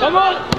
Kom on!